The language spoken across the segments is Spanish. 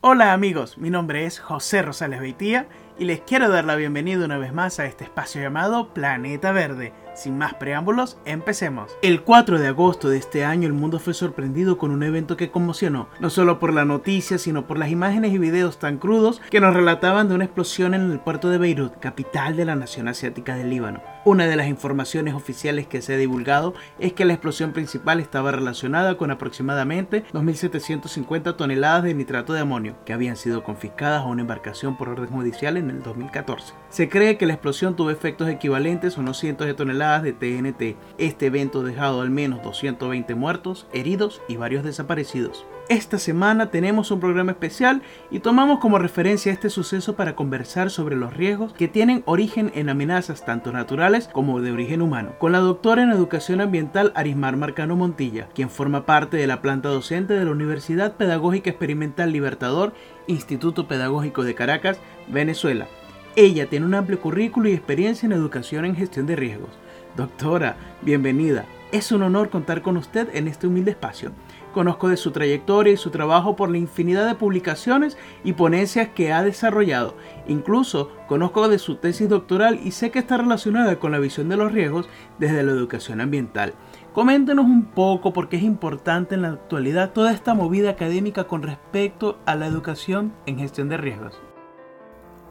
Hola amigos, mi nombre es José Rosales Beitía y les quiero dar la bienvenida una vez más a este espacio llamado Planeta Verde. Sin más preámbulos, empecemos. El 4 de agosto de este año el mundo fue sorprendido con un evento que conmocionó, no solo por la noticia, sino por las imágenes y videos tan crudos que nos relataban de una explosión en el puerto de Beirut, capital de la nación asiática del Líbano. Una de las informaciones oficiales que se ha divulgado es que la explosión principal estaba relacionada con aproximadamente 2.750 toneladas de nitrato de amonio, que habían sido confiscadas a una embarcación por orden judicial en el 2014. Se cree que la explosión tuvo efectos equivalentes a unos cientos de toneladas de TNT. Este evento ha dejado al menos 220 muertos, heridos y varios desaparecidos. Esta semana tenemos un programa especial y tomamos como referencia este suceso para conversar sobre los riesgos que tienen origen en amenazas tanto naturales como de origen humano, con la doctora en Educación Ambiental Arismar Marcano Montilla, quien forma parte de la planta docente de la Universidad Pedagógica Experimental Libertador, Instituto Pedagógico de Caracas, Venezuela. Ella tiene un amplio currículo y experiencia en educación en gestión de riesgos. Doctora, bienvenida. Es un honor contar con usted en este humilde espacio. Conozco de su trayectoria y su trabajo por la infinidad de publicaciones y ponencias que ha desarrollado. Incluso conozco de su tesis doctoral y sé que está relacionada con la visión de los riesgos desde la educación ambiental. Coméntenos un poco por qué es importante en la actualidad toda esta movida académica con respecto a la educación en gestión de riesgos.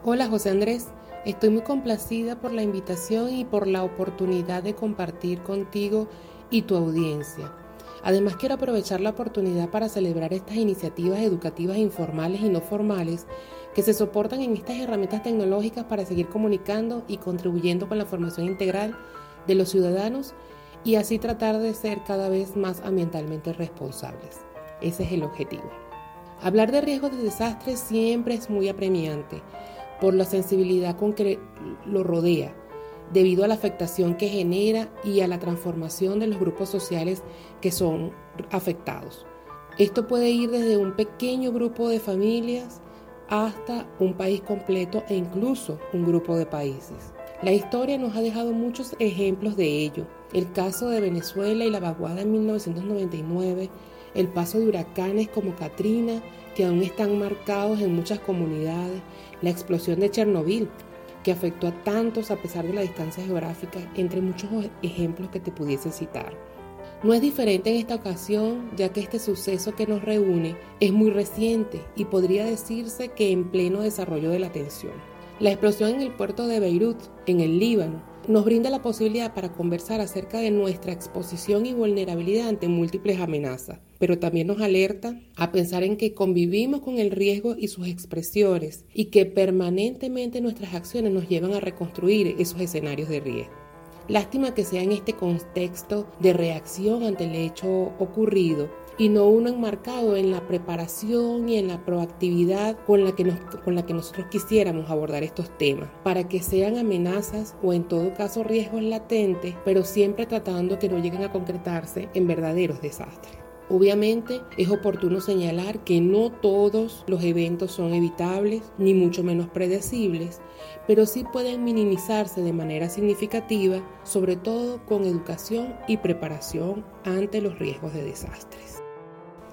Hola José Andrés, estoy muy complacida por la invitación y por la oportunidad de compartir contigo y tu audiencia. Además quiero aprovechar la oportunidad para celebrar estas iniciativas educativas informales y no formales que se soportan en estas herramientas tecnológicas para seguir comunicando y contribuyendo con la formación integral de los ciudadanos y así tratar de ser cada vez más ambientalmente responsables. Ese es el objetivo. Hablar de riesgos de desastres siempre es muy apremiante por la sensibilidad con que lo rodea debido a la afectación que genera y a la transformación de los grupos sociales que son afectados. Esto puede ir desde un pequeño grupo de familias hasta un país completo e incluso un grupo de países. La historia nos ha dejado muchos ejemplos de ello. El caso de Venezuela y la vaguada en 1999, el paso de huracanes como Katrina, que aún están marcados en muchas comunidades, la explosión de Chernobyl, que afectó a tantos a pesar de la distancia geográfica, entre muchos ejemplos que te pudiese citar. No es diferente en esta ocasión, ya que este suceso que nos reúne es muy reciente y podría decirse que en pleno desarrollo de la tensión. La explosión en el puerto de Beirut, en el Líbano, nos brinda la posibilidad para conversar acerca de nuestra exposición y vulnerabilidad ante múltiples amenazas, pero también nos alerta a pensar en que convivimos con el riesgo y sus expresiones y que permanentemente nuestras acciones nos llevan a reconstruir esos escenarios de riesgo. Lástima que sea en este contexto de reacción ante el hecho ocurrido y no uno enmarcado en la preparación y en la proactividad con la, que con la que nosotros quisiéramos abordar estos temas, para que sean amenazas o en todo caso riesgos latentes, pero siempre tratando que no lleguen a concretarse en verdaderos desastres. Obviamente es oportuno señalar que no todos los eventos son evitables, ni mucho menos predecibles, pero sí pueden minimizarse de manera significativa, sobre todo con educación y preparación ante los riesgos de desastres.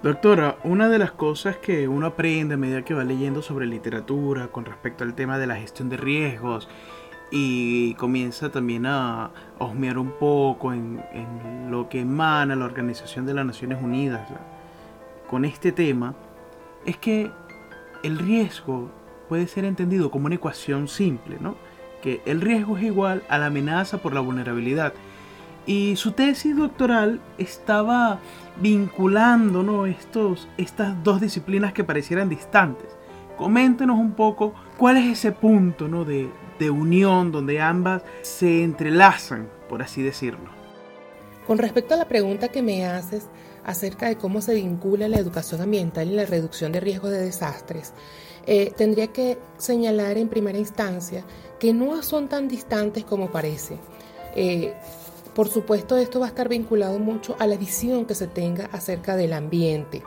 Doctora, una de las cosas que uno aprende a medida que va leyendo sobre literatura con respecto al tema de la gestión de riesgos y comienza también a osmear un poco en, lo que emana la Organización de las Naciones Unidas con este tema, es que el riesgo puede ser entendido como una ecuación simple, ¿no? Que el riesgo es igual a la amenaza por la vulnerabilidad. Y su tesis doctoral estaba vinculando ¿no? Estos, estas dos disciplinas que parecieran distantes. Coméntenos un poco cuál es ese punto ¿no? de, de unión donde ambas se entrelazan, por así decirlo. Con respecto a la pregunta que me haces acerca de cómo se vincula la educación ambiental y la reducción de riesgos de desastres, eh, tendría que señalar en primera instancia que no son tan distantes como parece. Eh, por supuesto, esto va a estar vinculado mucho a la visión que se tenga acerca del ambiente.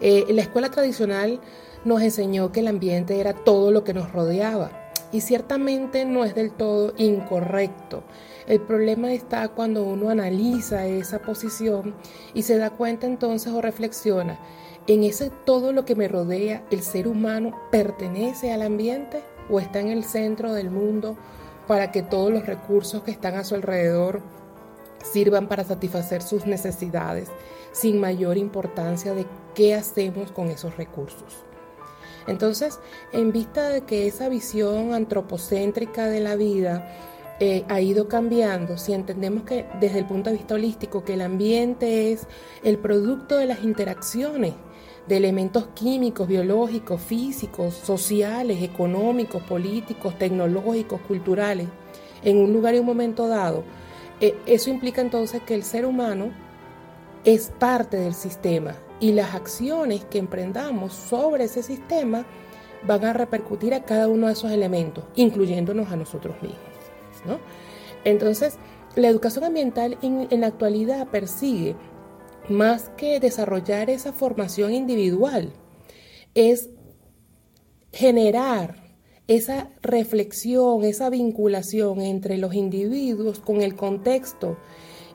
Eh, la escuela tradicional nos enseñó que el ambiente era todo lo que nos rodeaba y ciertamente no es del todo incorrecto. El problema está cuando uno analiza esa posición y se da cuenta entonces o reflexiona en ese todo lo que me rodea, el ser humano pertenece al ambiente o está en el centro del mundo para que todos los recursos que están a su alrededor sirvan para satisfacer sus necesidades sin mayor importancia de qué hacemos con esos recursos. Entonces, en vista de que esa visión antropocéntrica de la vida eh, ha ido cambiando, si entendemos que desde el punto de vista holístico que el ambiente es el producto de las interacciones de elementos químicos, biológicos, físicos, sociales, económicos, políticos, tecnológicos, culturales, en un lugar y un momento dado, eso implica entonces que el ser humano es parte del sistema y las acciones que emprendamos sobre ese sistema van a repercutir a cada uno de esos elementos, incluyéndonos a nosotros mismos. Entonces, la educación ambiental en, la actualidad persigue, más que desarrollar esa formación individual, es generar esa reflexión, esa vinculación entre los individuos con el contexto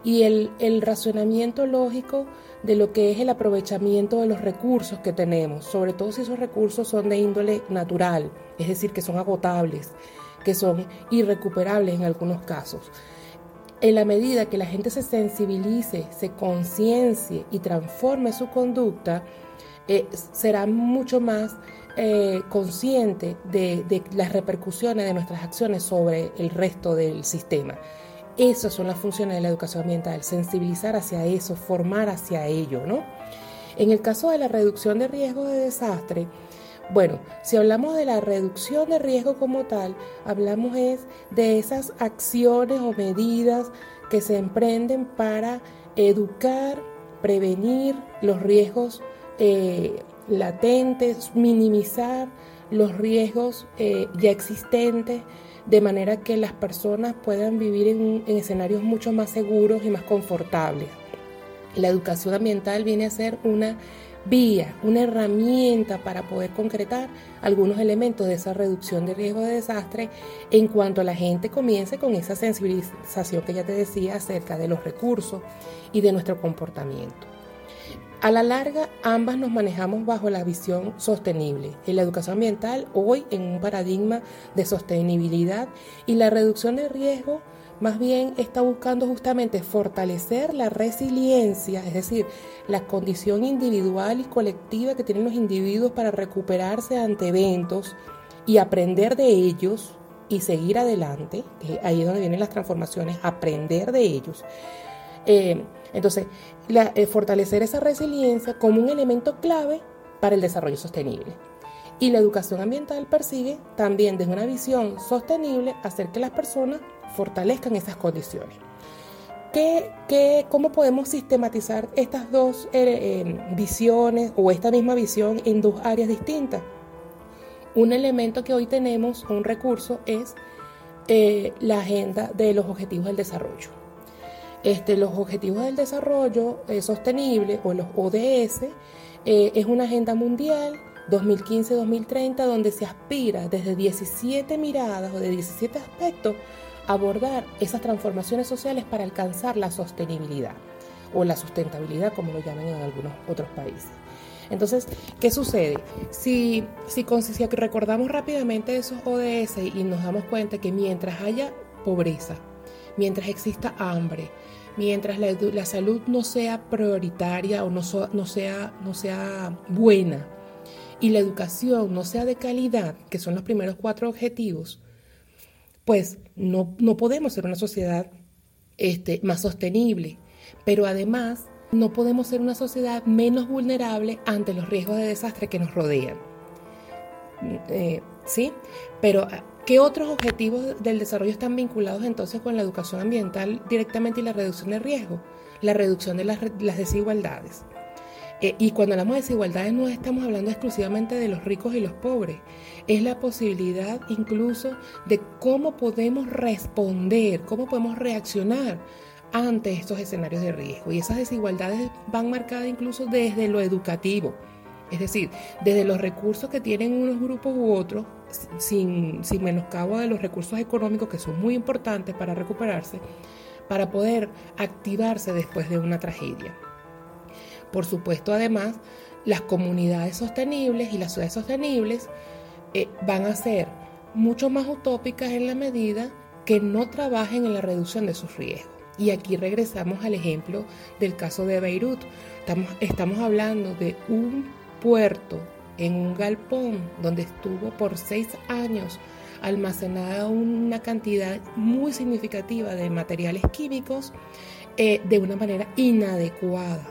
y el, el, racionamiento lógico de lo que es el aprovechamiento de los recursos que tenemos, sobre todo si esos recursos son de índole natural, es decir, que son agotables, que son irrecuperables en algunos casos. En la medida que la gente se sensibilice, se conciencie y transforme su conducta, eh, será mucho más eh, consciente de, las repercusiones de nuestras acciones sobre el resto del sistema. Esas son las funciones de la educación ambiental, sensibilizar hacia eso, formar hacia ello, ¿no? En el caso de la reducción de riesgo de desastre, bueno, si hablamos de la reducción de riesgo como tal, hablamos es de esas acciones o medidas que se emprenden para educar, prevenir los riesgos eh, latentes, minimizar los riesgos eh, ya existentes, de manera que las personas puedan vivir en escenarios mucho más seguros y más confortables. La educación ambiental viene a ser una vía, una herramienta para poder concretar algunos elementos de esa reducción de riesgo de desastre en cuanto a la gente comience con esa sensibilización que ya te decía acerca de los recursos y de nuestro comportamiento. A la larga, ambas nos manejamos bajo la visión sostenible. En la educación ambiental, hoy en un paradigma de sostenibilidad y la reducción de riesgo más bien está buscando justamente fortalecer la resiliencia, es decir, la condición individual y colectiva que tienen los individuos para recuperarse ante eventos y aprender de ellos y seguir adelante, ahí es donde vienen las transformaciones, aprender de ellos. Eh, entonces, eh, fortalecer esa resiliencia como un elemento clave para el desarrollo sostenible. Y la educación ambiental persigue también desde una visión sostenible hacer que las personas fortalezcan esas condiciones. ¿Qué, cómo podemos sistematizar estas dos eh, em, visiones o esta misma visión en dos áreas distintas? Un elemento que hoy tenemos, un recurso, es eh, la agenda de los objetivos del desarrollo. Este, los objetivos del desarrollo eh, sostenible o los ODS es una agenda mundial 2015-2030 donde se aspira desde 17 miradas o de 17 aspectos abordar esas transformaciones sociales para alcanzar la sostenibilidad o la sustentabilidad, como lo llaman en algunos otros países. Entonces, ¿qué sucede? Si, si recordamos rápidamente esos ODS y nos damos cuenta que mientras haya pobreza, mientras exista hambre, mientras la, salud no sea prioritaria o no, sea, no sea buena y la educación no sea de calidad, que son los primeros cuatro objetivos, pues no, no podemos ser una sociedad este, más sostenible, pero además no podemos ser una sociedad menos vulnerable ante los riesgos de desastre que nos rodean. Eh, ¿Sí? Pero, ¿qué otros objetivos del desarrollo están vinculados entonces con la educación ambiental directamente y la reducción de riesgo? La reducción de las, las desigualdades. Eh, y cuando hablamos de desigualdades no estamos hablando exclusivamente de los ricos y los pobres, es la posibilidad incluso de cómo podemos responder, cómo podemos reaccionar ante estos escenarios de riesgo. Y esas desigualdades van marcadas incluso desde lo educativo, es decir, desde los recursos que tienen unos grupos u otros, sin, sin menoscabo de los recursos económicos que son muy importantes para recuperarse, para poder activarse después de una tragedia. Por supuesto, además, las comunidades sostenibles y las ciudades sostenibles eh, van a ser mucho más utópicas en la medida que no trabajen en la reducción de sus riesgos. Y aquí regresamos al ejemplo del caso de Beirut. Estamos, estamos hablando de un puerto en un galpón donde estuvo por seis años almacenada una cantidad muy significativa de materiales químicos eh, de una manera inadecuada.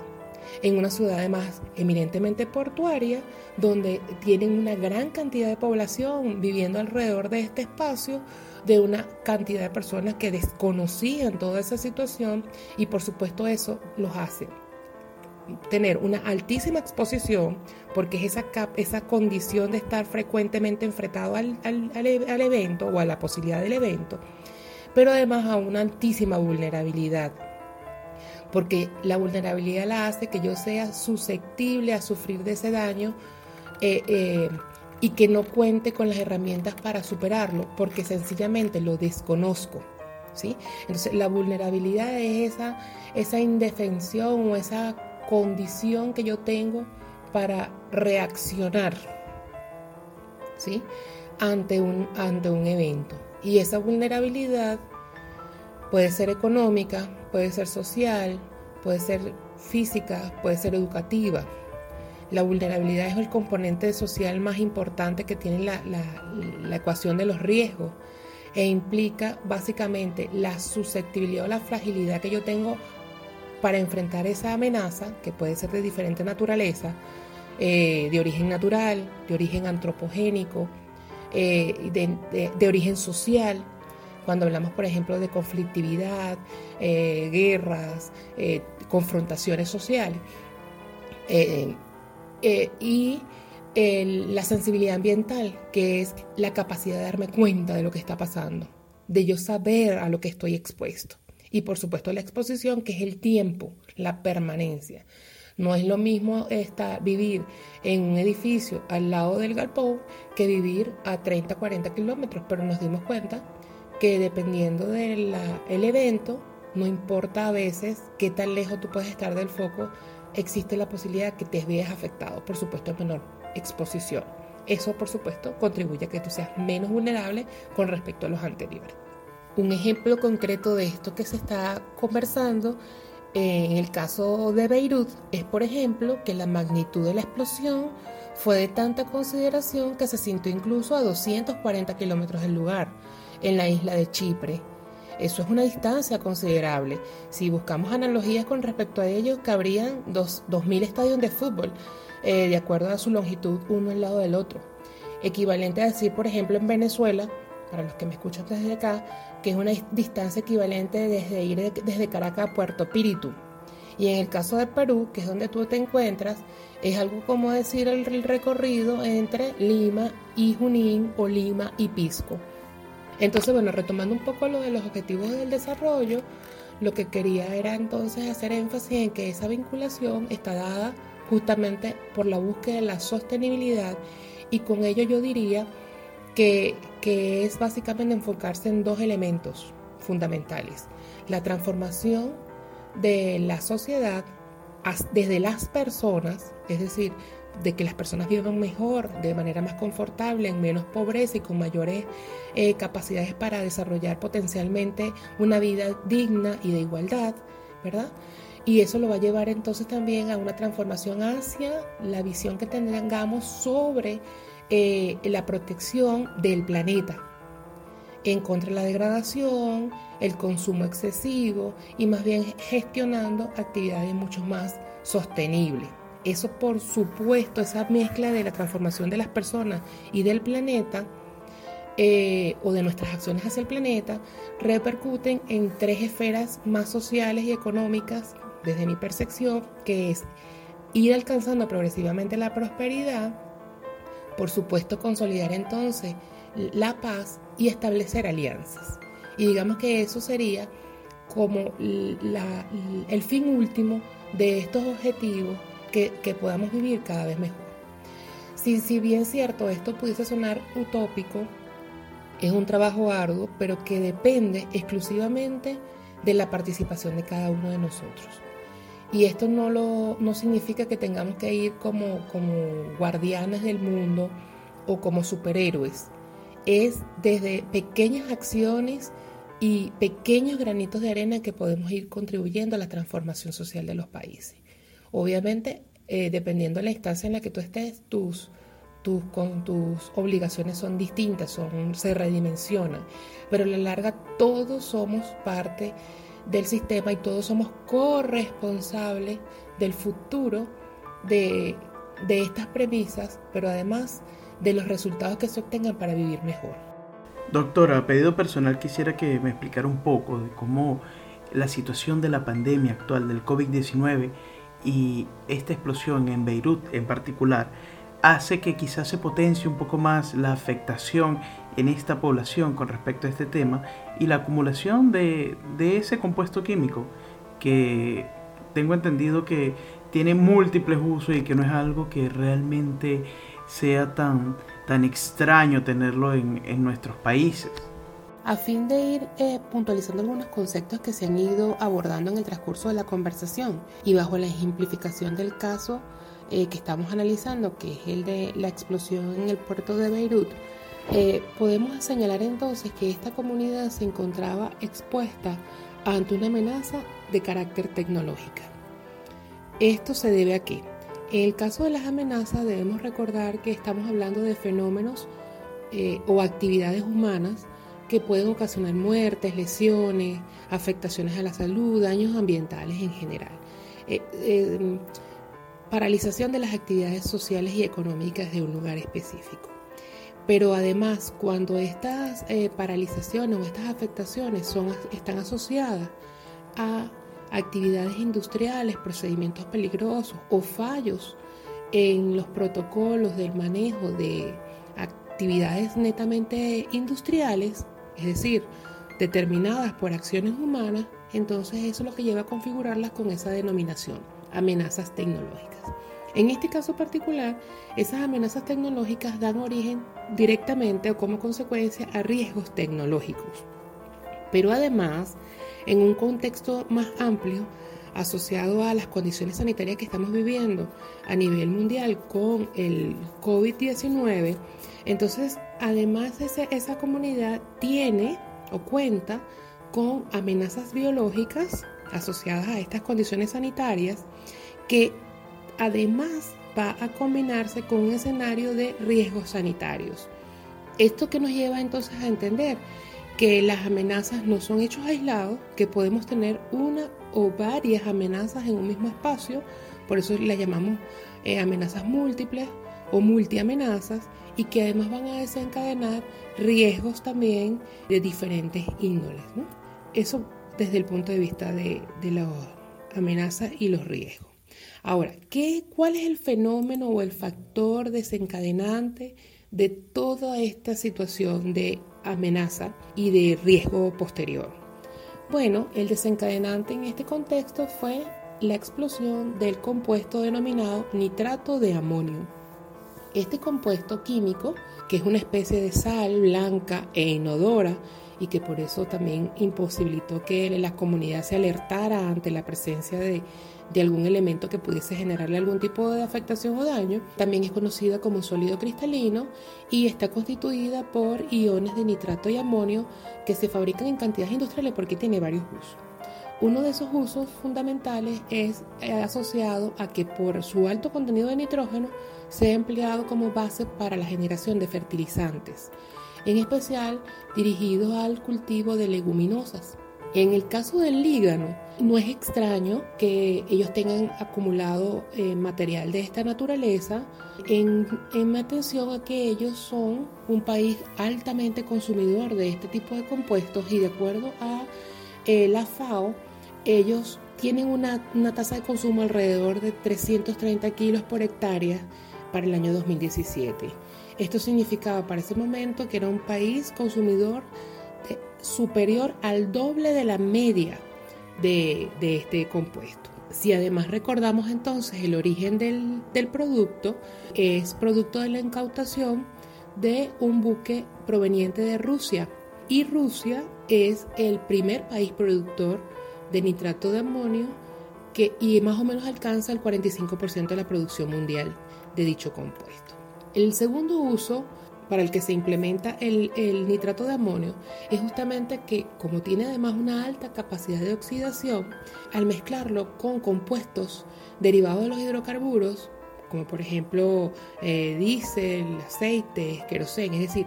En una ciudad además eminentemente portuaria, donde tienen una gran cantidad de población viviendo alrededor de este espacio, de una cantidad de personas que desconocían toda esa situación y por supuesto eso los hace tener una altísima exposición, porque es esa, esa condición de estar frecuentemente enfrentado al, al evento o a la posibilidad del evento, pero además a una altísima vulnerabilidad porque la vulnerabilidad la hace que yo sea susceptible a sufrir de ese daño eh, eh, y que no cuente con las herramientas para superarlo, porque sencillamente lo desconozco. ¿sí? Entonces la vulnerabilidad es esa, esa indefensión o esa condición que yo tengo para reaccionar ¿sí? ante, un, ante un evento. Y esa vulnerabilidad puede ser económica, puede ser social, puede ser física, puede ser educativa. La vulnerabilidad es el componente social más importante que tiene la, ecuación de los riesgos e implica básicamente la susceptibilidad o la fragilidad que yo tengo para enfrentar esa amenaza, que puede ser de diferente naturaleza, eh, de origen natural, de origen antropogénico, eh, de origen social, cuando hablamos, por ejemplo, de conflictividad, eh, guerras, confrontaciones sociales. Y la sensibilidad ambiental, que es la capacidad de darme cuenta de lo que está pasando, de yo saber a lo que estoy expuesto. Y por supuesto la exposición, que es el tiempo, la permanencia. No es lo mismo estar, vivir en un edificio al lado del galpón que vivir a 30, 40 kilómetros, pero nos dimos cuenta que dependiendo del evento, no importa a veces qué tan lejos tú puedes estar del foco, existe la posibilidad que te veas afectado, por supuesto, en menor exposición. Eso, por supuesto, contribuye a que tú seas menos vulnerable con respecto a los anteriores. Un ejemplo concreto de esto que se está conversando eh, en el caso de Beirut es, por ejemplo, que la magnitud de la explosión fue de tanta consideración que se sintió incluso a 240 kilómetros del lugar en la isla de Chipre. Eso es una distancia considerable. Si buscamos analogías con respecto a ello, cabrían 2.000 estadios de fútbol, eh, de acuerdo a su longitud uno al lado del otro. Equivalente a decir, por ejemplo, en Venezuela, para los que me escuchan desde acá, que es una distancia equivalente desde ir desde Caracas a Puerto Píritu. Y en el caso de Perú, que es donde tú te encuentras, es algo como decir el recorrido entre Lima y Junín o Lima y Pisco. Entonces, bueno, retomando un poco lo de los objetivos del desarrollo, lo que quería era entonces hacer énfasis en que esa vinculación está dada justamente por la búsqueda de la sostenibilidad y con ello yo diría que, es básicamente enfocarse en dos elementos fundamentales. La transformación de la sociedad desde las personas, es decir, de que las personas vivan mejor, de manera más confortable, en menos pobreza y con mayores eh, capacidades para desarrollar potencialmente una vida digna y de igualdad, ¿verdad? Y eso lo va a llevar entonces también a una transformación hacia la visión que tengamos sobre eh, la protección del planeta, en contra de la degradación, el consumo excesivo y más bien gestionando actividades mucho más sostenibles. Eso por supuesto, esa mezcla de la transformación de las personas y del planeta, eh, o de nuestras acciones hacia el planeta, repercuten en tres esferas más sociales y económicas, desde mi percepción, que es ir alcanzando progresivamente la prosperidad, por supuesto consolidar entonces la paz y establecer alianzas. Y digamos que eso sería como el fin último de estos objetivos que, podamos vivir cada vez mejor. Si, si bien cierto esto pudiese sonar utópico, es un trabajo arduo, pero que depende exclusivamente de la participación de cada uno de nosotros. Y esto no, lo, no significa que tengamos que ir como, como guardianes del mundo o como superhéroes. Es desde pequeñas acciones y pequeños granitos de arena que podemos ir contribuyendo a la transformación social de los países. Obviamente, eh, dependiendo de la instancia en la que tú estés, tus, tus, con tus obligaciones son distintas, son, se redimensionan, pero a la larga todos somos parte del sistema y todos somos corresponsables del futuro de, de estas premisas, pero además de los resultados que se obtengan para vivir mejor. Doctora, a pedido personal quisiera que me explicara un poco de cómo la situación de la pandemia actual del COVID-19 y esta explosión en Beirut en particular hace que quizás se potencie un poco más la afectación en esta población con respecto a este tema y la acumulación de, ese compuesto químico que tengo entendido que tiene múltiples usos y que no es algo que realmente sea tan, tan extraño tenerlo en, nuestros países. A fin de ir eh, puntualizando algunos conceptos que se han ido abordando en el transcurso de la conversación y bajo la ejemplificación del caso eh, que estamos analizando, que es el de la explosión en el puerto de Beirut, eh, podemos señalar entonces que esta comunidad se encontraba expuesta ante una amenaza de carácter tecnológica. Esto se debe a que, en el caso de las amenazas, debemos recordar que estamos hablando de fenómenos eh, o actividades humanas que pueden ocasionar muertes, lesiones, afectaciones a la salud, daños ambientales en general. Eh, paralización de las actividades sociales y económicas de un lugar específico. Pero además, cuando estas eh, paralizaciones o estas afectaciones son, están asociadas a actividades industriales, procedimientos peligrosos o fallos en los protocolos del manejo de actividades netamente industriales, es decir, determinadas por acciones humanas, entonces eso es lo que lleva a configurarlas con esa denominación, amenazas tecnológicas. En este caso particular, esas amenazas tecnológicas dan origen directamente o como consecuencia a riesgos tecnológicos. Pero además, en un contexto más amplio, asociado a las condiciones sanitarias que estamos viviendo a nivel mundial con el COVID-19, entonces además esa, comunidad tiene o cuenta con amenazas biológicas asociadas a estas condiciones sanitarias que además va a combinarse con un escenario de riesgos sanitarios. Esto que nos lleva entonces a entender que las amenazas no son hechos aislados, que podemos tener una o varias amenazas en un mismo espacio, por eso las llamamos eh, amenazas múltiples o multiamenazas, y que además van a desencadenar riesgos también de diferentes índoles. Eso desde el punto de vista de, de las amenazas y los riesgos. Ahora, ¿qué, ¿cuál es el fenómeno o el factor desencadenante de toda esta situación de amenaza y de riesgo posterior? Bueno, el desencadenante en este contexto fue la explosión del compuesto denominado nitrato de amonio. Este compuesto químico, que es una especie de sal blanca e inodora, y que por eso también imposibilitó que la comunidad se alertara ante la presencia de, de algún elemento que pudiese generarle algún tipo de afectación o daño. También es conocida como sólido cristalino y está constituida por iones de nitrato y amonio que se fabrican en cantidades industriales porque tiene varios usos. Uno de esos usos fundamentales es eh, asociado a que por su alto contenido de nitrógeno sea empleado como base para la generación de fertilizantes, en especial dirigidos al cultivo de leguminosas. En el caso del lígano, no es extraño que ellos tengan acumulado eh, material de esta naturaleza en, atención a que ellos son un país altamente consumidor de este tipo de compuestos y de acuerdo a eh, la FAO, ellos tienen una, una tasa de consumo alrededor de 330 kilos por hectárea para el año 2017. Esto significaba para ese momento que era un país consumidor superior al doble de la media de, este compuesto. Si además recordamos entonces el origen del, producto, es producto de la incautación de un buque proveniente de Rusia. Y Rusia es el primer país productor de nitrato de amonio que, y más o menos alcanza el 45% de la producción mundial de dicho compuesto. El segundo uso para el que se implementa el, nitrato de amonio es justamente que como tiene además una alta capacidad de oxidación, al mezclarlo con compuestos derivados de los hidrocarburos, como por ejemplo eh, diésel, aceite, queroseno, es decir,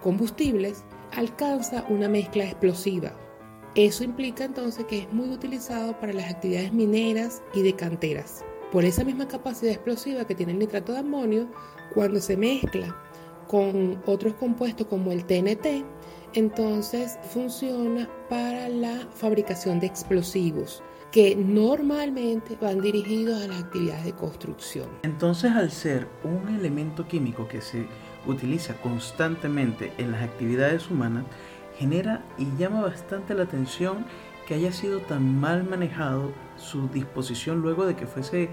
combustibles, alcanza una mezcla explosiva. Eso implica entonces que es muy utilizado para las actividades mineras y de canteras. Por esa misma capacidad explosiva que tiene el nitrato de amonio, cuando se mezcla con otros compuestos como el TNT, entonces funciona para la fabricación de explosivos que normalmente van dirigidos a las actividades de construcción. Entonces, al ser un elemento químico que se utiliza constantemente en las actividades humanas, genera y llama bastante la atención que haya sido tan mal manejado su disposición luego de que fuese eh,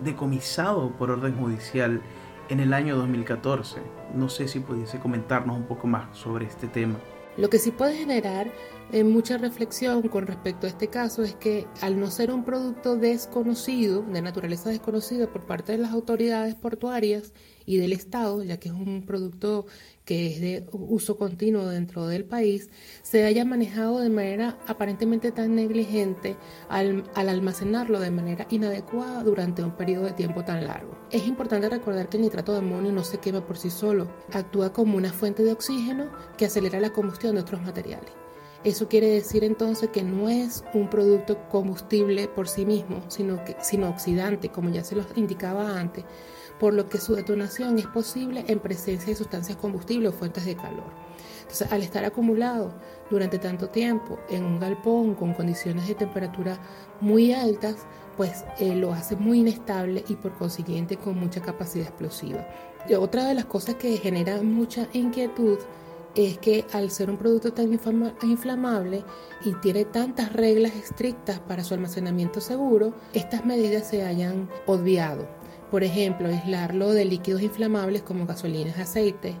decomisado por orden judicial en el año 2014. No sé si pudiese comentarnos un poco más sobre este tema. Lo que sí puede generar eh, mucha reflexión con respecto a este caso es que al no ser un producto desconocido, de naturaleza desconocida por parte de las autoridades portuarias y del Estado, ya que es un producto que es de uso continuo dentro del país, se haya manejado de manera aparentemente tan negligente al, al, almacenarlo de manera inadecuada durante un periodo de tiempo tan largo. Es importante recordar que el nitrato de amonio no se quema por sí solo, actúa como una fuente de oxígeno que acelera la combustión de otros materiales. Eso quiere decir entonces que no es un producto combustible por sí mismo, sino, que, sino oxidante, como ya se los indicaba antes, por lo que su detonación es posible en presencia de sustancias combustibles o fuentes de calor. Entonces, al estar acumulado durante tanto tiempo en un galpón con condiciones de temperatura muy altas, pues eh, lo hace muy inestable y por consiguiente con mucha capacidad explosiva. Y otra de las cosas que genera mucha inquietud es que al ser un producto tan inflamable y tiene tantas reglas estrictas para su almacenamiento seguro, estas medidas se hayan obviado. Por ejemplo, aislarlo de líquidos inflamables como gasolinas, aceites,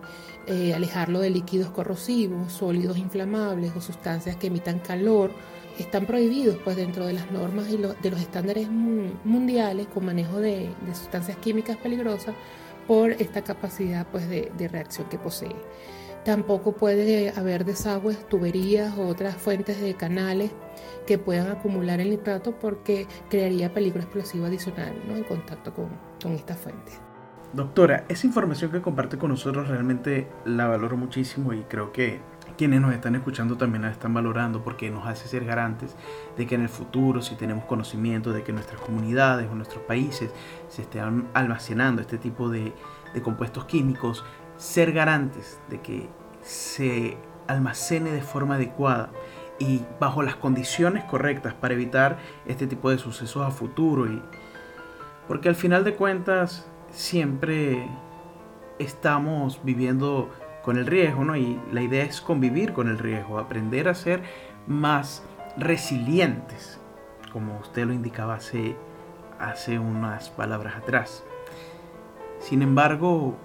eh, alejarlo de líquidos corrosivos, sólidos inflamables o sustancias que emitan calor, están prohibidos pues dentro de las normas y de los estándares mundiales con manejo de, sustancias químicas peligrosas por esta capacidad pues de reacción que posee. Tampoco puede haber desagües, tuberías o otras fuentes de canales que puedan acumular el nitrato porque crearía peligro explosivo adicional en contacto con, con esta fuente. Doctora, esa información que comparte con nosotros realmente la valoro muchísimo y creo que quienes nos están escuchando también la están valorando porque nos hace ser garantes de que en el futuro, si tenemos conocimiento de que nuestras comunidades o nuestros países se estén almacenando este tipo de, de compuestos químicos, ser garantes de que se almacene de forma adecuada y bajo las condiciones correctas para evitar este tipo de sucesos a futuro y porque al final de cuentas siempre estamos viviendo con el riesgo, ¿no? Y la idea es convivir con el riesgo, aprender a ser más resilientes, como usted lo indicaba hace, hace unas palabras atrás. Sin embargo,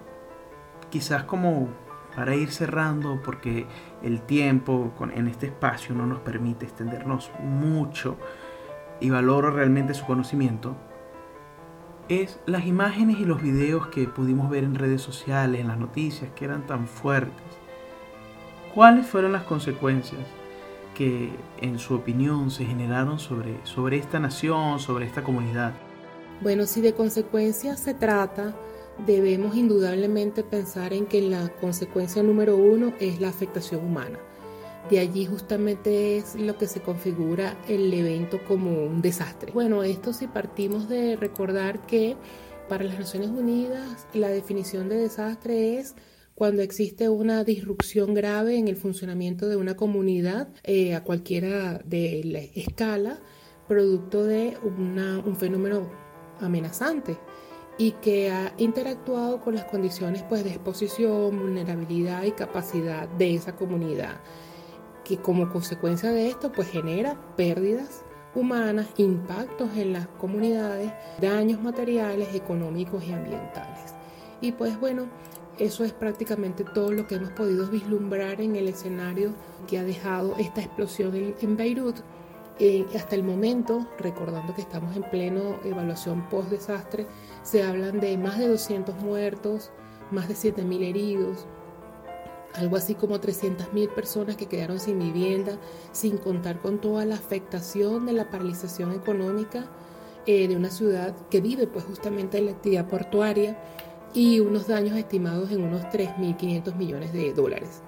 quizás como para ir cerrando, porque el tiempo en este espacio no nos permite extendernos mucho y valoro realmente su conocimiento, es las imágenes y los videos que pudimos ver en redes sociales, en las noticias, que eran tan fuertes. ¿Cuáles fueron las consecuencias que, en su opinión, se generaron sobre, sobre esta nación, sobre esta comunidad? Bueno, si de consecuencias se trata, debemos indudablemente pensar en que la consecuencia número uno es la afectación humana. De allí justamente es lo que se configura el evento como un desastre. Bueno, esto si partimos de recordar que para las Naciones Unidas la definición de desastre es cuando existe una disrupción grave en el funcionamiento de una comunidad eh, a cualquiera de la escala, producto de un fenómeno amenazante y que ha interactuado con las condiciones pues, de exposición, vulnerabilidad y capacidad de esa comunidad, que como consecuencia de esto pues, genera pérdidas humanas, impactos en las comunidades, daños materiales, económicos y ambientales. Y pues bueno, eso es prácticamente todo lo que hemos podido vislumbrar en el escenario que ha dejado esta explosión en, Beirut hasta el momento, recordando que estamos en pleno evaluación post-desastre, se hablan de más de 200 muertos, más de 7.000 heridos, algo así como 300.000 personas que quedaron sin vivienda, sin contar con toda la afectación de la paralización económica eh, de una ciudad que vive pues justamente en la actividad portuaria y unos daños estimados en unos 3.500 millones de dólares.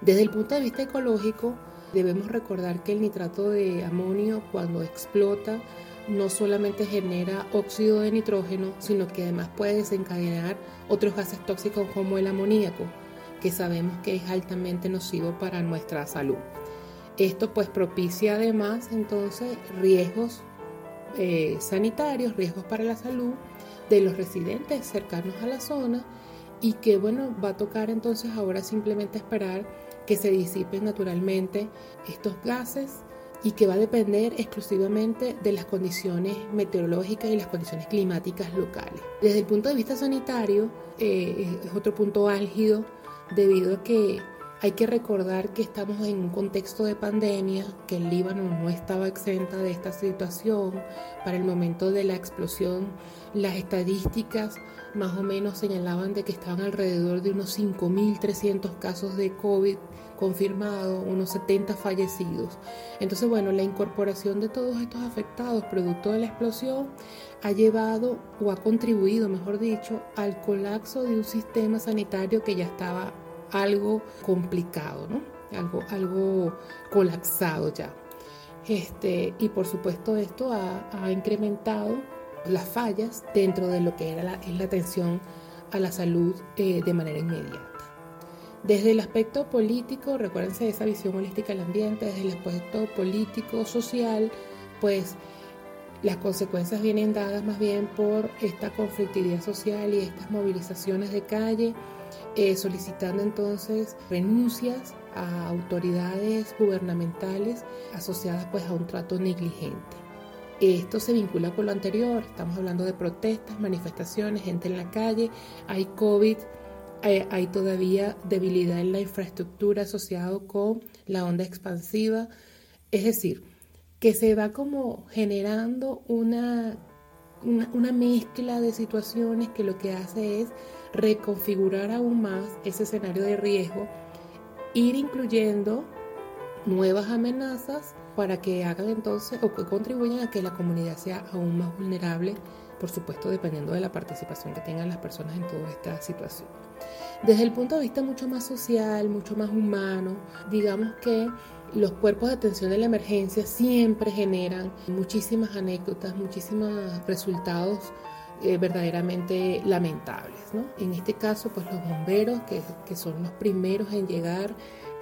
Desde el punto de vista ecológico, debemos recordar que el nitrato de amonio cuando explota no solamente genera óxido de nitrógeno, sino que además puede desencadenar otros gases tóxicos como el amoníaco, que sabemos que es altamente nocivo para nuestra salud. Esto pues propicia además entonces riesgos eh, sanitarios, riesgos para la salud de los residentes cercanos a la zona y que bueno, va a tocar entonces ahora simplemente esperar que se disipen naturalmente estos gases y que va a depender exclusivamente de las condiciones meteorológicas y las condiciones climáticas locales. Desde el punto de vista sanitario, eh, es otro punto álgido debido a que hay que recordar que estamos en un contexto de pandemia, que el Líbano no estaba exenta de esta situación. Para el momento de la explosión, las estadísticas más o menos señalaban de que estaban alrededor de unos 5.300 casos de COVID confirmados, unos 70 fallecidos. Entonces, bueno, la incorporación de todos estos afectados producto de la explosión ha llevado o ha contribuido, mejor dicho, al colapso de un sistema sanitario que ya estaba algo complicado, ¿no? Algo, algo colapsado ya. Este, y por supuesto esto ha, incrementado las fallas dentro de lo que era la, es la atención a la salud eh, de manera inmediata. Desde el aspecto político, recuérdense de esa visión holística del ambiente, desde el aspecto político, social, pues las consecuencias vienen dadas más bien por esta conflictividad social y estas movilizaciones de calle eh, solicitando entonces renuncias a autoridades gubernamentales asociadas pues a un trato negligente. Esto se vincula con lo anterior, estamos hablando de protestas, manifestaciones, gente en la calle, hay COVID, eh, hay todavía debilidad en la infraestructura asociado con la onda expansiva, es decir, que se va como generando una, una mezcla de situaciones que lo que hace es reconfigurar aún más ese escenario de riesgo, ir incluyendo nuevas amenazas para que hagan entonces o que contribuyan a que la comunidad sea aún más vulnerable, por supuesto dependiendo de la participación que tengan las personas en toda esta situación. Desde el punto de vista mucho más social, mucho más humano, digamos que los cuerpos de atención de la emergencia siempre generan muchísimas anécdotas, muchísimos resultados eh, verdaderamente lamentables. ¿no? En este caso, pues los bomberos, que, que son los primeros en llegar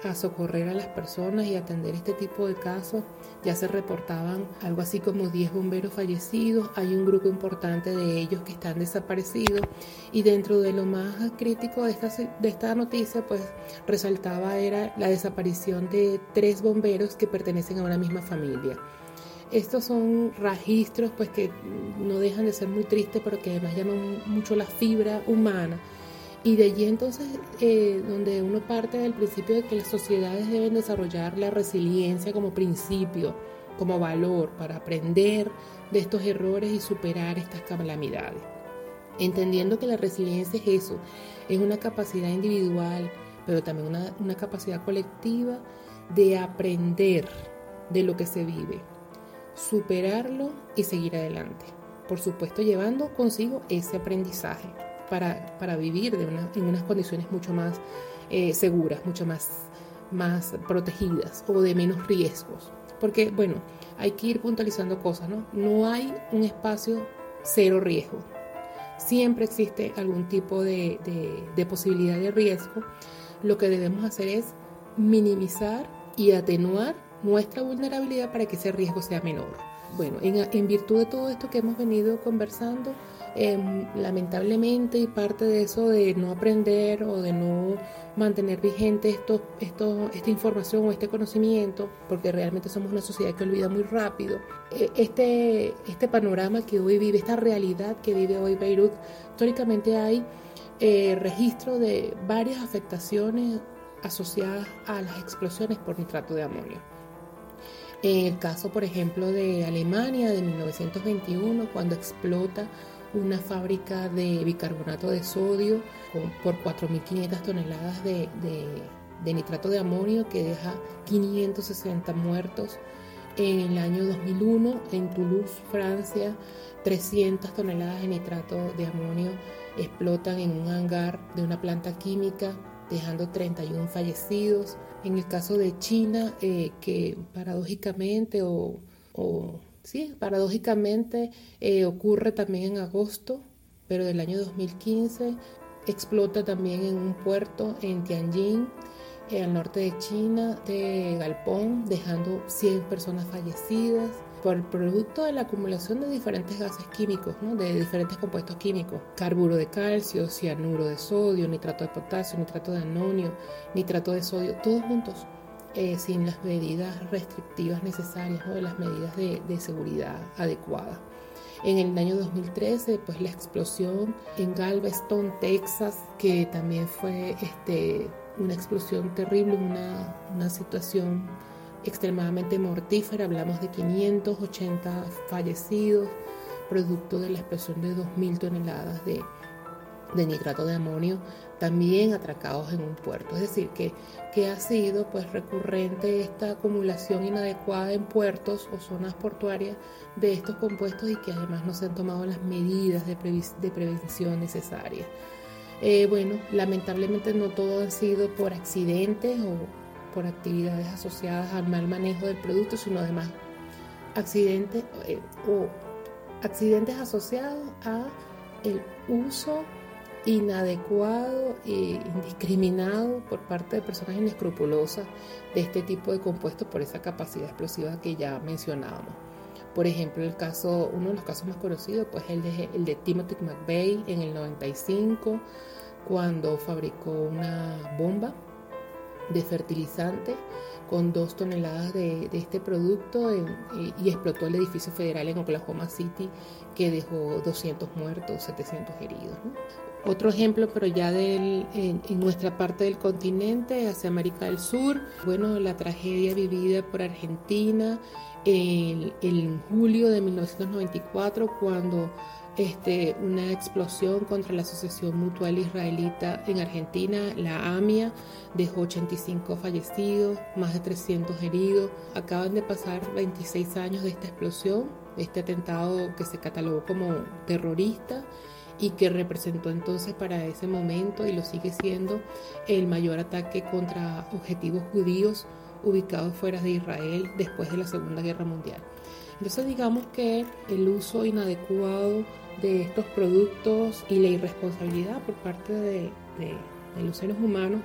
a socorrer a las personas y atender este tipo de casos. Ya se reportaban algo así como 10 bomberos fallecidos, hay un grupo importante de ellos que están desaparecidos y dentro de lo más crítico de esta, de esta noticia pues resaltaba era la desaparición de tres bomberos que pertenecen a una misma familia. Estos son registros pues que no dejan de ser muy tristes, pero que además llaman mucho la fibra humana. Y de allí entonces, eh, donde uno parte del principio de que las sociedades deben desarrollar la resiliencia como principio, como valor para aprender de estos errores y superar estas calamidades. Entendiendo que la resiliencia es eso, es una capacidad individual, pero también una, una capacidad colectiva de aprender de lo que se vive superarlo y seguir adelante. Por supuesto, llevando consigo ese aprendizaje para, para vivir de en unas condiciones mucho más eh, seguras, mucho más, más protegidas o de menos riesgos. Porque, bueno, hay que ir puntualizando cosas, ¿no? No hay un espacio cero riesgo. Siempre existe algún tipo de, de, de posibilidad de riesgo. Lo que debemos hacer es minimizar y atenuar nuestra vulnerabilidad para que ese riesgo sea menor. Bueno, en, virtud de todo esto que hemos venido conversando, em, lamentablemente parte de eso de no aprender o de no mantener vigente esto, esto, esta información o este conocimiento, porque realmente somos una sociedad que olvida muy rápido, e, este, este panorama que hoy vive, esta realidad que vive hoy Beirut, históricamente hay eh, registro de varias afectaciones asociadas a las explosiones por nitrato de amonio. En el caso, por ejemplo, de Alemania de 1921, cuando explota una fábrica de bicarbonato de sodio por 4.500 toneladas de, de, nitrato de amonio que deja 560 muertos. En el año 2001, en Toulouse, Francia, 300 toneladas de nitrato de amonio explotan en un hangar de una planta química, dejando 31 fallecidos. En el caso de China, eh, que paradójicamente o, sí, paradójicamente eh, ocurre también en agosto, pero del año 2015, explota también en un puerto en Tianjin, eh, al norte de China, de Galpón, dejando 100 personas fallecidas por el producto de la acumulación de diferentes gases químicos, de diferentes compuestos químicos, carburo de calcio, cianuro de sodio, nitrato de potasio, nitrato de amonio, nitrato de sodio, todos juntos, eh, sin las medidas restrictivas necesarias, de las medidas de, seguridad adecuadas. En el año 2013, pues la explosión en Galveston, Texas, que también fue este, una explosión terrible, una, una situación extremadamente mortífera, hablamos de 580 fallecidos, producto de la explosión de 2.000 toneladas de, nitrato de amonio, también atracados en un puerto. Es decir, que, que ha sido pues recurrente esta acumulación inadecuada en puertos o zonas portuarias de estos compuestos y que además no se han tomado las medidas de, de prevención necesarias. Eh, bueno, lamentablemente no todo ha sido por accidentes o por actividades asociadas al mal manejo del producto, sino además accidentes eh, o accidentes asociados a el uso inadecuado e indiscriminado por parte de personas inescrupulosas de este tipo de compuestos por esa capacidad explosiva que ya mencionábamos. Por ejemplo, el caso, uno de los casos más conocidos, pues el de, el de Timothy McVeigh en el 95, cuando fabricó una bomba de fertilizante con dos toneladas de, este producto y explotó el edificio federal en Oklahoma City que dejó 200 muertos, 700 heridos. Otro ejemplo, pero ya del, en, nuestra parte del continente, hacia América del Sur, bueno, la tragedia vivida por Argentina en, en julio de 1994, cuando este, una explosión contra la Asociación Mutual Israelita en Argentina, la AMIA, dejó 85 fallecidos, más de 300 heridos. Acaban de pasar 26 años de esta explosión, este atentado que se catalogó como terrorista y que representó entonces para ese momento y lo sigue siendo el mayor ataque contra objetivos judíos ubicados fuera de Israel después de la Segunda Guerra Mundial. Entonces digamos que el uso inadecuado de estos productos y la irresponsabilidad por parte de, los seres humanos,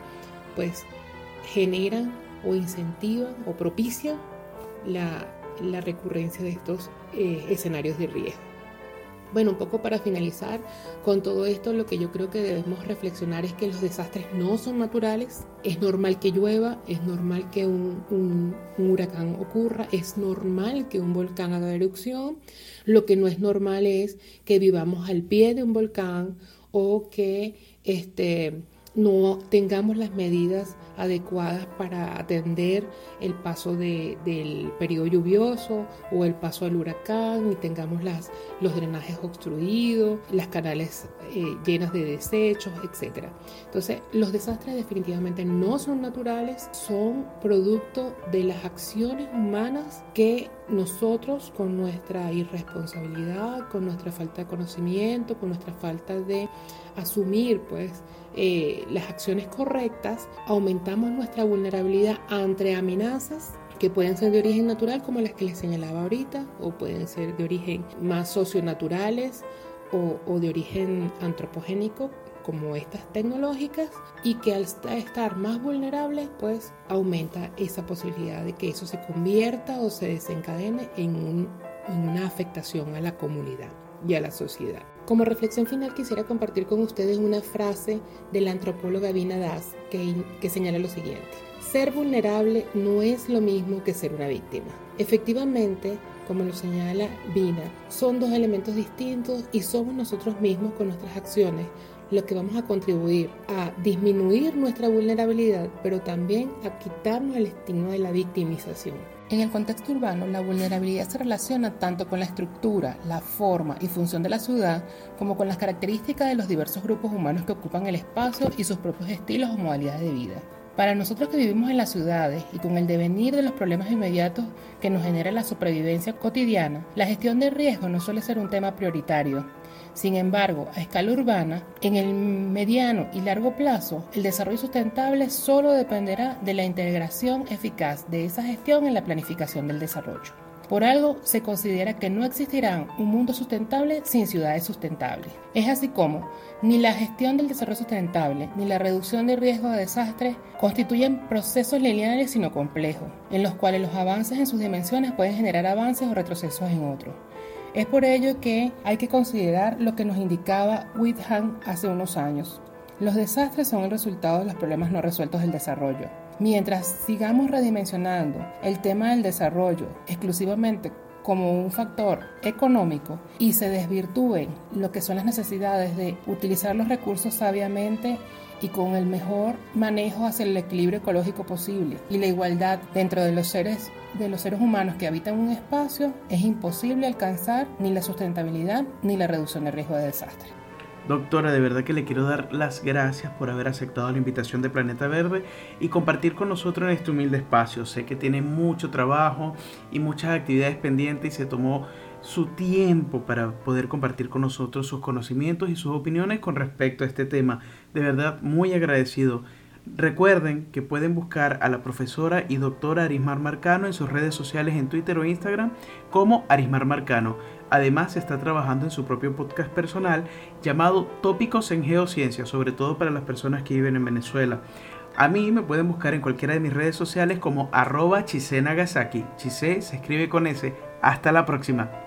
pues generan o incentivan o propician la, recurrencia de estos eh, escenarios de riesgo. Bueno, un poco para finalizar con todo esto, lo que yo creo que debemos reflexionar es que los desastres no son naturales. Es normal que llueva, es normal que un, huracán ocurra, es normal que un volcán haga erupción. Lo que no es normal es que vivamos al pie de un volcán o que este, no tengamos las medidas adecuadas para atender el paso del periodo lluvioso o el paso del huracán y tengamos los drenajes obstruidos, las canales eh, llenas de desechos, etc. Entonces, los desastres definitivamente no son naturales, son producto de las acciones humanas que nosotros con nuestra irresponsabilidad, con nuestra falta de conocimiento, con nuestra falta de asumir pues eh, las acciones correctas, aumentamos nuestra vulnerabilidad ante amenazas que pueden ser de origen natural como las que les señalaba ahorita o pueden ser de origen más socionaturales o, o de origen antropogénico como estas tecnológicas y que al estar más vulnerables pues aumenta esa posibilidad de que eso se convierta o se desencadene en, una afectación a la comunidad y a la sociedad. Como reflexión final quisiera compartir con ustedes una frase de la antropóloga Vina Das que, señala lo siguiente. Ser vulnerable no es lo mismo que ser una víctima. Efectivamente, como lo señala Vina, son dos elementos distintos y somos nosotros mismos con nuestras acciones lo que vamos a contribuir a disminuir nuestra vulnerabilidad, pero también a quitarnos el estigma de la victimización. En el contexto urbano, la vulnerabilidad se relaciona tanto con la estructura, la forma y función de la ciudad, como con las características de los diversos grupos humanos que ocupan el espacio y sus propios estilos o modalidades de vida. Para nosotros que vivimos en las ciudades y con el devenir de los problemas inmediatos que nos genera la supervivencia cotidiana, la gestión de riesgo no suele ser un tema prioritario. Sin embargo, a escala urbana, en el mediano y largo plazo, el desarrollo sustentable solo dependerá de la integración eficaz de esa gestión en la planificación del desarrollo. Por algo se considera que no existirá un mundo sustentable sin ciudades sustentables. Es así como ni la gestión del desarrollo sustentable ni la reducción de riesgo de desastres constituyen procesos lineales sino complejos, en los cuales los avances en sus dimensiones pueden generar avances o retrocesos en otros. Es por ello que hay que considerar lo que nos indicaba Whitham hace unos años. Los desastres son el resultado de los problemas no resueltos del desarrollo. Mientras sigamos redimensionando el tema del desarrollo exclusivamente como un factor económico y se desvirtúen lo que son las necesidades de utilizar los recursos sabiamente y con el mejor manejo hacia el equilibrio ecológico posible y la igualdad dentro de los seres de los seres humanos que habitan un espacio, es imposible alcanzar ni la sustentabilidad ni la reducción de riesgo de desastre. Doctora, de verdad que le quiero dar las gracias por haber aceptado la invitación de Planeta Verde y compartir con nosotros en este humilde espacio. Sé que tiene mucho trabajo y muchas actividades pendientes y se tomó su tiempo para poder compartir con nosotros sus conocimientos y sus opiniones con respecto a este tema. De verdad, muy agradecido. Recuerden que pueden buscar a la profesora y doctora Arismar Marcano en sus redes sociales en Twitter o Instagram como Arismar Marcano. Además está trabajando en su propio podcast personal llamado Tópicos en Geociencia, sobre todo para las personas que viven en Venezuela. A mí me pueden buscar en cualquiera de mis redes sociales como arroba Chise Nagasaki. Chise se escribe con S. Hasta la próxima.